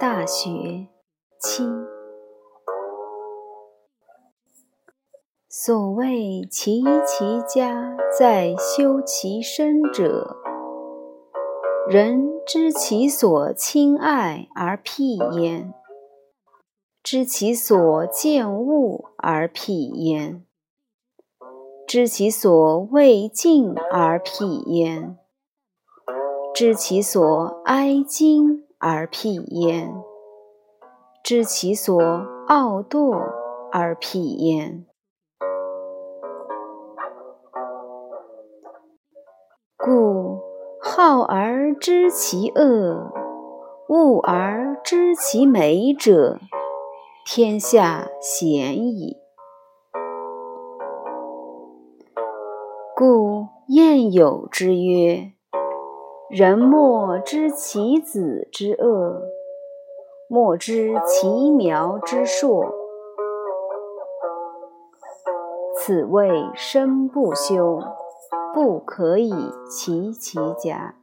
大学七。所谓齐其家在修其身者，人知其所亲爱而辟焉，知其所见恶而辟焉，知其所未敬而辟焉，知其所哀矜而辟焉，知其所傲惰而辟焉。故好而知其恶，恶而知其美者，天下鲜矣。故谚有之曰：“人莫知其子之恶，莫知其苗之硕。”此谓身不修。不可以齐其家。